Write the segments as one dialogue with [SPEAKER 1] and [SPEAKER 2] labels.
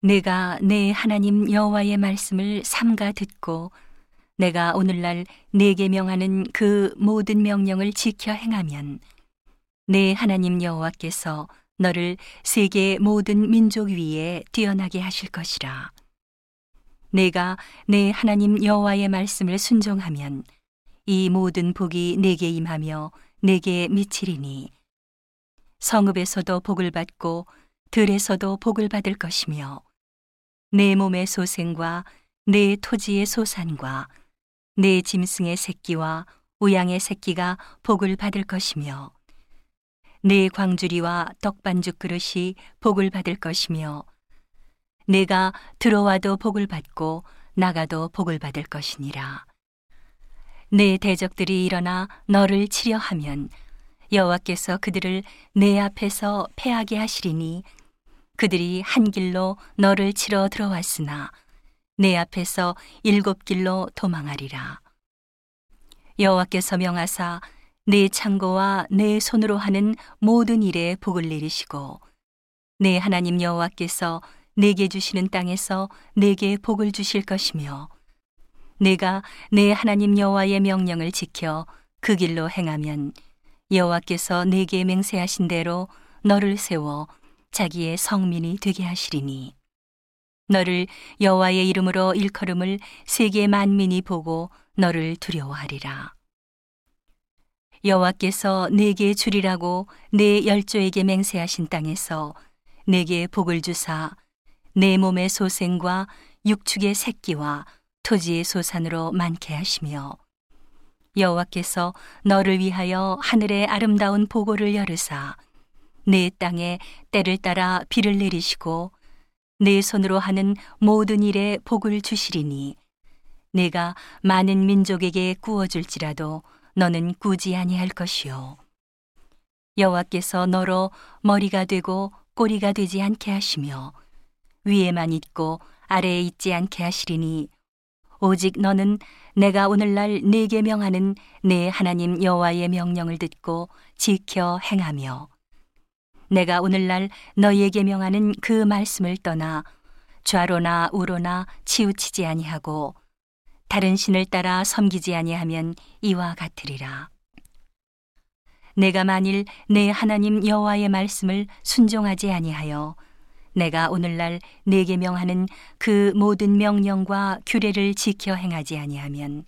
[SPEAKER 1] 내가 내 하나님 여호와의 말씀을 삼가 듣고 내가 오늘날 내게 명하는 그 모든 명령을 지켜 행하면 내 하나님 여호와께서 너를 세계 모든 민족 위에 뛰어나게 하실 것이라. 내가 내 하나님 여호와의 말씀을 순종하면 이 모든 복이 내게 임하며 내게 미치리니 성읍에서도 복을 받고 들에서도 복을 받을 것이며 내 몸의 소생과 내 토지의 소산과 내 짐승의 새끼와 우양의 새끼가 복을 받을 것이며 내 광주리와 떡반죽 그릇이 복을 받을 것이며 내가 들어와도 복을 받고 나가도 복을 받을 것이니라. 내 대적들이 일어나 너를 치려 하면 여호와께서 그들을 내 앞에서 패하게 하시리니 그들이 한 길로 너를 치러 들어왔으나 내 앞에서 일곱 길로 도망하리라. 여호와께서 명하사 내 창고와 내 손으로 하는 모든 일에 복을 내리시고 내 하나님 여호와께서 내게 주시는 땅에서 내게 복을 주실 것이며 내가 내 하나님 여호와의 명령을 지켜 그 길로 행하면 여호와께서 내게 맹세하신 대로 너를 세워 자기의 성민이 되게 하시리니. 너를 여호와의 이름으로 일컬음을 세계 만민이 보고 너를 두려워하리라. 여호와께서 내게 주리라고 내 열조에게 맹세하신 땅에서 내게 복을 주사 내 몸의 소생과 육축의 새끼와 토지의 소산으로 많게 하시며 여호와께서 너를 위하여 하늘의 아름다운 보고를 열으사 내 땅에 때를 따라 비를 내리시고 내 손으로 하는 모든 일에 복을 주시리니 내가 많은 민족에게 구워줄지라도 너는 꾸지 아니할 것이요. 여호와께서 너로 머리가 되고 꼬리가 되지 않게 하시며 위에만 있고 아래에 있지 않게 하시리니 오직 너는 내가 오늘날 내게 명하는 내 하나님 여호와의 명령을 듣고 지켜 행하며 내가 오늘날 너희에게 명하는 그 말씀을 떠나 좌로나 우로나 치우치지 아니하고 다른 신을 따라 섬기지 아니하면 이와 같으리라. 내가 만일 내 하나님 여호와의 말씀을 순종하지 아니하여 내가 오늘날 내게 명하는 그 모든 명령과 규례를 지켜 행하지 아니하면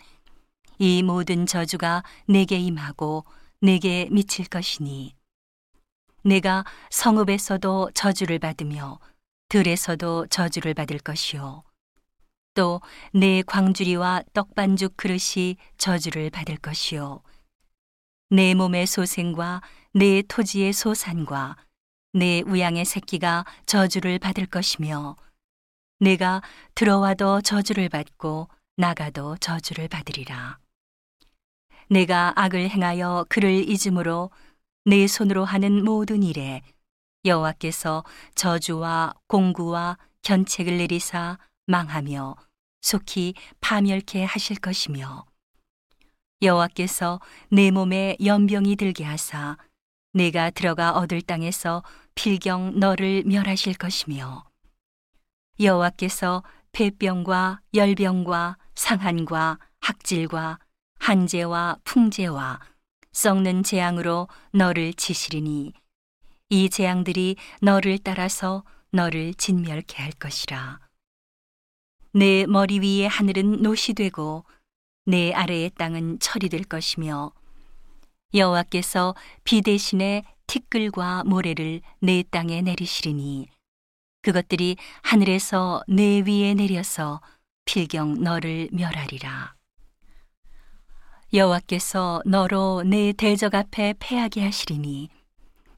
[SPEAKER 1] 이 모든 저주가 내게 임하고 내게 미칠 것이니 내가 성읍에서도 저주를 받으며 들에서도 저주를 받을 것이요 또 내 광주리와 떡반죽 그릇이 저주를 받을 것이요 내 몸의 소생과 내 토지의 소산과 내 우양의 새끼가 저주를 받을 것이며 내가 들어와도 저주를 받고 나가도 저주를 받으리라. 내가 악을 행하여 그를 잊음으로 내 손으로 하는 모든 일에 여호와께서 저주와 공구와 견책을 내리사 망하며 속히 파멸케 하실 것이며 여호와께서 내 몸에 연병이 들게 하사 내가 들어가 얻을 땅에서 필경 너를 멸하실 것이며 여호와께서 폐병과 열병과 상한과 학질과 한재와 풍재와 썩는 재앙으로 너를 치시리니 이 재앙들이 너를 따라서 너를 진멸케 할 것이라 내 머리 위의 하늘은 노시 되고 내 아래의 땅은 철이 될 것이며 여호와께서 비 대신에 티끌과 모래를 내 땅에 내리시리니 그것들이 하늘에서 내 위에 내려서 필경 너를 멸하리라. 여호와께서 너로 내 대적 앞에 패하게 하시리니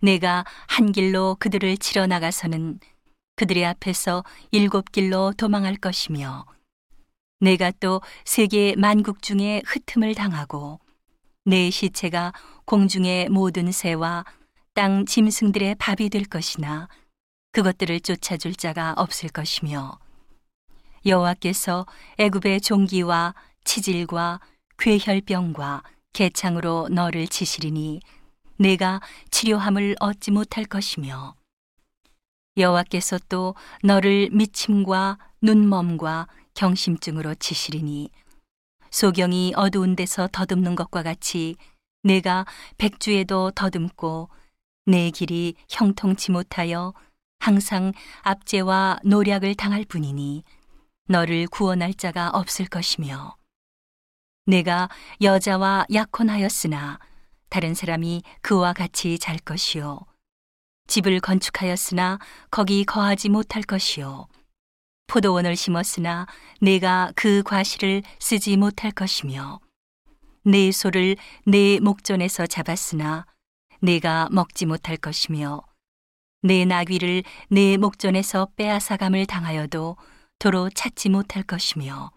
[SPEAKER 1] 내가 한 길로 그들을 치러 나가서는 그들의 앞에서 일곱 길로 도망할 것이며 내가 또 세계 만국 중에 흩음을 당하고 내 시체가 공중의 모든 새와 땅 짐승들의 밥이 될 것이나 그것들을 쫓아줄 자가 없을 것이며 여호와께서 애굽의 종기와 치질과 괴혈병과 개창으로 너를 치시리니 내가 치료함을 얻지 못할 것이며 여호와께서 또 너를 미침과 눈멈과 경심증으로 치시리니 소경이 어두운 데서 더듬는 것과 같이 내가 백주에도 더듬고 내 길이 형통치 못하여 항상 압제와 노략을 당할 뿐이니 너를 구원할 자가 없을 것이며 내가 여자와 약혼하였으나 다른 사람이 그와 같이 잘 것이요. 집을 건축하였으나 거기 거하지 못할 것이요. 포도원을 심었으나 내가 그 과실을 쓰지 못할 것이며 내 소를 내 목전에서 잡았으나 내가 먹지 못할 것이며 내 나귀를 내 목전에서 빼앗아감을 당하여도 도로 찾지 못할 것이며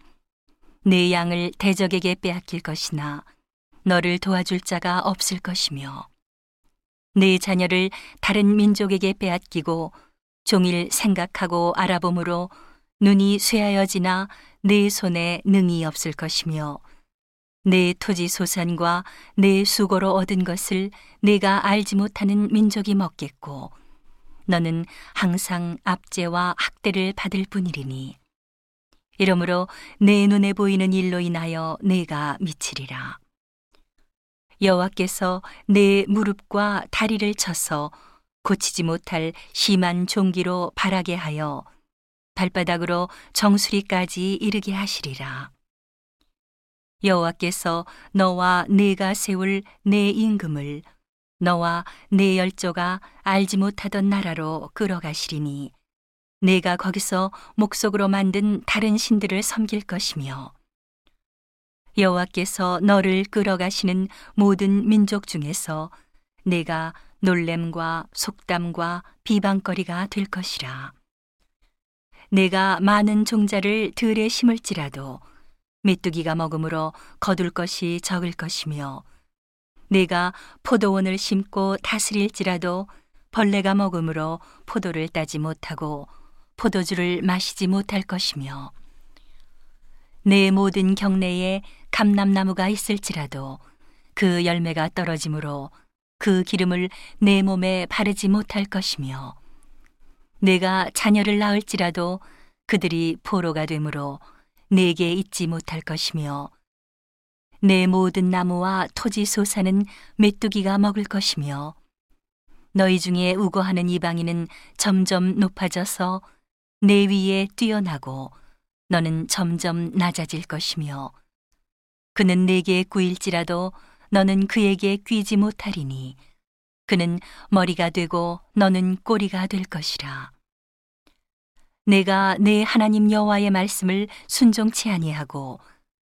[SPEAKER 1] 내 양을 대적에게 빼앗길 것이나 너를 도와줄 자가 없을 것이며 내 자녀를 다른 민족에게 빼앗기고 종일 생각하고 알아봄으로 눈이 쇠하여지나 내 손에 능이 없을 것이며 내 토지 소산과 내 수고로 얻은 것을 내가 알지 못하는 민족이 먹겠고 너는 항상 압제와 학대를 받을 뿐이리니 이러므로 내 눈에 보이는 일로 인하여 내가 미치리라 여호와께서 내 무릎과 다리를 쳐서 고치지 못할 심한 종기로 바라게 하여 발바닥으로 정수리까지 이르게 하시리라. 여호와께서 너와 내가 세울 내 임금을 너와 내 열조가 알지 못하던 나라로 끌어가시리니 내가 거기서 목속으로 만든 다른 신들을 섬길 것이며 여호와께서 너를 끌어가시는 모든 민족 중에서 내가 놀램과 속담과 비방거리가 될 것이라. 내가 많은 종자를 들에 심을지라도 메뚜기가 먹음으로 거둘 것이 적을 것이며 내가 포도원을 심고 다스릴지라도 벌레가 먹음으로 포도를 따지 못하고 포도주를 마시지 못할 것이며 내 모든 경내에 감람나무가 있을지라도 그 열매가 떨어지므로 그 기름을 내 몸에 바르지 못할 것이며 내가 자녀를 낳을지라도 그들이 포로가 되므로 내게 있지 못할 것이며 내 모든 나무와 토지 소사는 메뚜기가 먹을 것이며 너희 중에 우거하는 이방인은 점점 높아져서 내 위에 뛰어나고 너는 점점 낮아질 것이며 그는 내게 꾸일지라도 너는 그에게 끼지 못하리니 그는 머리가 되고 너는 꼬리가 될 것이라. 내가 내 하나님 여호와의 말씀을 순종치 아니하고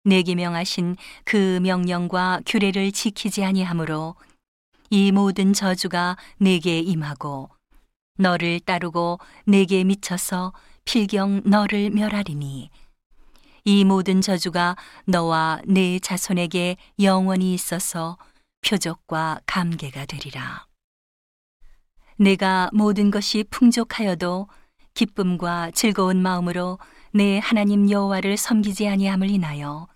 [SPEAKER 1] 내게 명하신 그 명령과 규례를 지키지 아니하므로 이 모든 저주가 내게 임하고 너를 따르고 내게 미쳐서 필경 너를 멸하리니 이 모든 저주가 너와 내 자손에게 영원히 있어서 표적과 감개가 되리라. 내가 모든 것이 풍족하여도 기쁨과 즐거운 마음으로 내 하나님 여호와를 섬기지 아니함을 인하여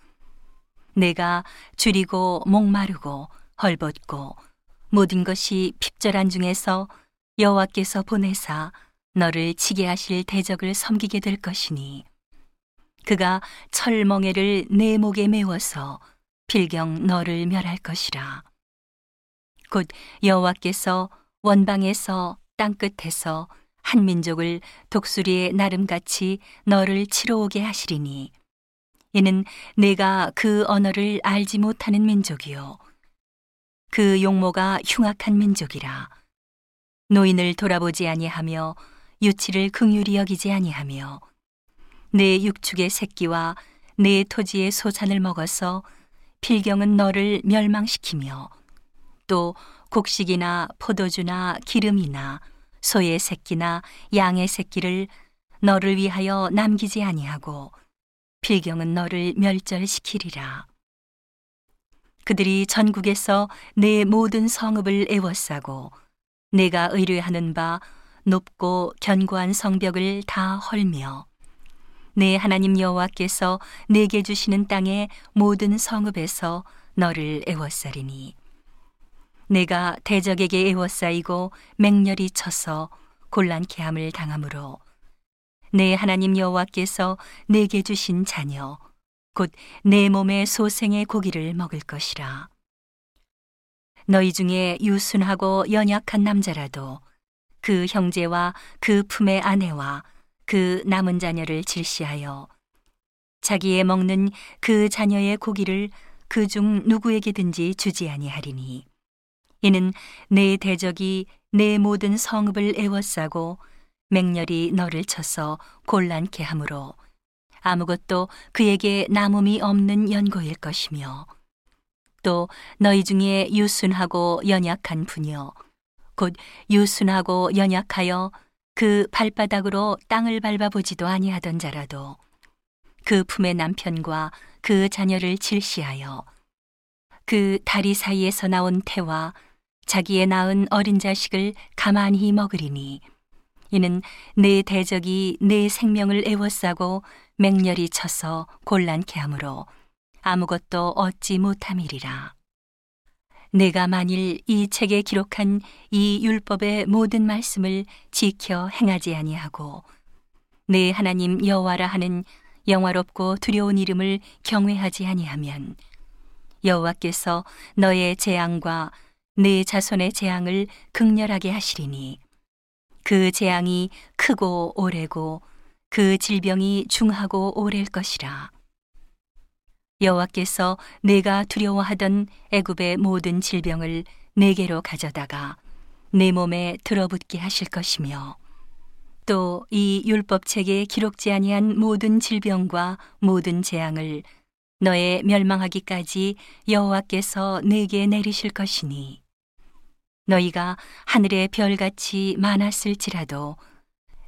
[SPEAKER 1] 내가 줄이고 목마르고 헐벗고 모든 것이 핍절한 중에서 여호와께서 보내사 너를 치게 하실 대적을 섬기게 될 것이니 그가 철멍에를 내 목에 메워서 필경 너를 멸할 것이라. 곧 여호와께서 원방에서 땅 끝에서 한 민족을 독수리의 나름같이 너를 치러 오게 하시리니 이는 내가 그 언어를 알지 못하는 민족이요. 그 용모가 흉악한 민족이라 노인을 돌아보지 아니하며 유치를 긍휼히 여기지 아니하며 내 육축의 새끼와 내 토지의 소산을 먹어서 필경은 너를 멸망시키며 또 곡식이나 포도주나 기름이나 소의 새끼나 양의 새끼를 너를 위하여 남기지 아니하고 필경은 너를 멸절시키리라. 그들이 전국에서 내 모든 성읍을 애워싸고 내가 의뢰하는 바 높고 견고한 성벽을 다 헐며 내 하나님 여호와께서 내게 주시는 땅의 모든 성읍에서 너를 애워싸리니 내가 대적에게 애워싸이고 맹렬히 쳐서 곤란케 함을 당하므로 내 하나님 여호와께서 내게 주신 자녀 곧 내 몸의 소생의 고기를 먹을 것이라 너희 중에 유순하고 연약한 남자라도 그 형제와 그 품의 아내와 그 남은 자녀를 질시하여 자기의 먹는 그 자녀의 고기를 그 중 누구에게든지 주지 아니하리니 이는 내 대적이 내 모든 성읍을 애워싸고 맹렬히 너를 쳐서 곤란케 하므로 아무것도 그에게 남음이 없는 연고일 것이며 또 너희 중에 유순하고 연약한 분여 곧 유순하고 연약하여 그 발바닥으로 땅을 밟아보지도 아니하던 자라도 그 품의 남편과 그 자녀를 질시하여 그 다리 사이에서 나온 태와 자기의 낳은 어린 자식을 가만히 먹으리니 이는 내 대적이 내 생명을 애워싸고 맹렬히 쳐서 곤란케 하므로 아무것도 얻지 못함이리라. 내가 만일 이 책에 기록한 이 율법의 모든 말씀을 지켜 행하지 아니하고 내 하나님 여호와라 하는 영화롭고 두려운 이름을 경외하지 아니하면 여호와께서 너의 재앙과 내 자손의 재앙을 극렬하게 하시리니 그 재앙이 크고 오래고 그 질병이 중하고 오래일 것이라 여호와께서 내가 두려워하던 애굽의 모든 질병을 내게로 가져다가 내 몸에 들어붙게 하실 것이며 또 이 율법책에 기록지 아니한 모든 질병과 모든 재앙을 너의 멸망하기까지 여호와께서 내게 내리실 것이니 너희가 하늘의 별같이 많았을지라도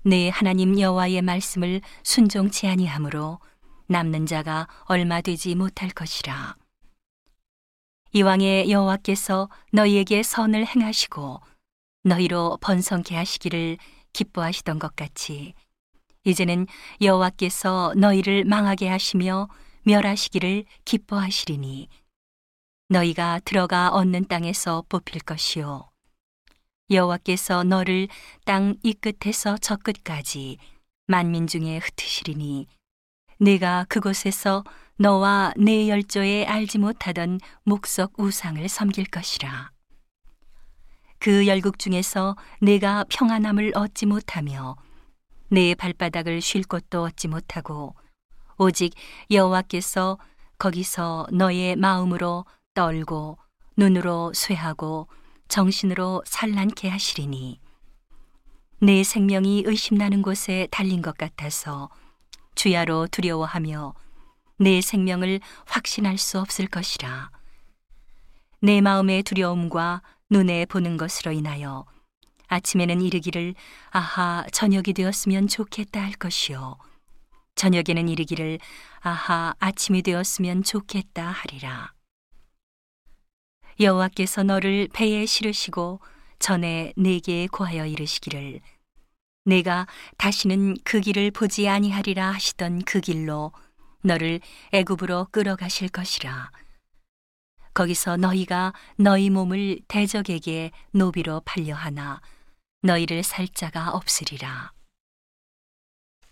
[SPEAKER 1] 내 하나님 여호와의 말씀을 순종치 아니하므로 남는 자가 얼마 되지 못할 것이라. 이왕의 여호와께서 너희에게 선을 행하시고 너희로 번성케 하시기를 기뻐하시던 것 같이 이제는 여호와께서 너희를 망하게 하시며 멸하시기를 기뻐하시리니 너희가 들어가 얻는 땅에서 뽑힐 것이요 여호와께서 너를 땅 이 끝에서 저 끝까지 만민 중에 흩으시리니 내가 그곳에서 너와 내 열조에 알지 못하던 목석 우상을 섬길 것이라. 그 열국 중에서 내가 평안함을 얻지 못하며 내 발바닥을 쉴 곳도 얻지 못하고 오직 여호와께서 거기서 너의 마음으로 떨고 눈으로 쇠하고 정신으로 산란케 하시리니 내 생명이 의심나는 곳에 달린 것 같아서 주야로 두려워하며 내 생명을 확신할 수 없을 것이라. 내 마음의 두려움과 눈에 보는 것으로 인하여 아침에는 이르기를 아하 저녁이 되었으면 좋겠다 할 것이요 저녁에는 이르기를 아하 아침이 되었으면 좋겠다 하리라. 여호와께서 너를 배에 실으시고 전에 내게 고하여 이르시기를 내가 다시는 그 길을 보지 아니하리라 하시던 그 길로 너를 애굽으로 끌어가실 것이라. 거기서 너희가 너희 몸을 대적에게 노비로 팔려하나 너희를 살 자가 없으리라.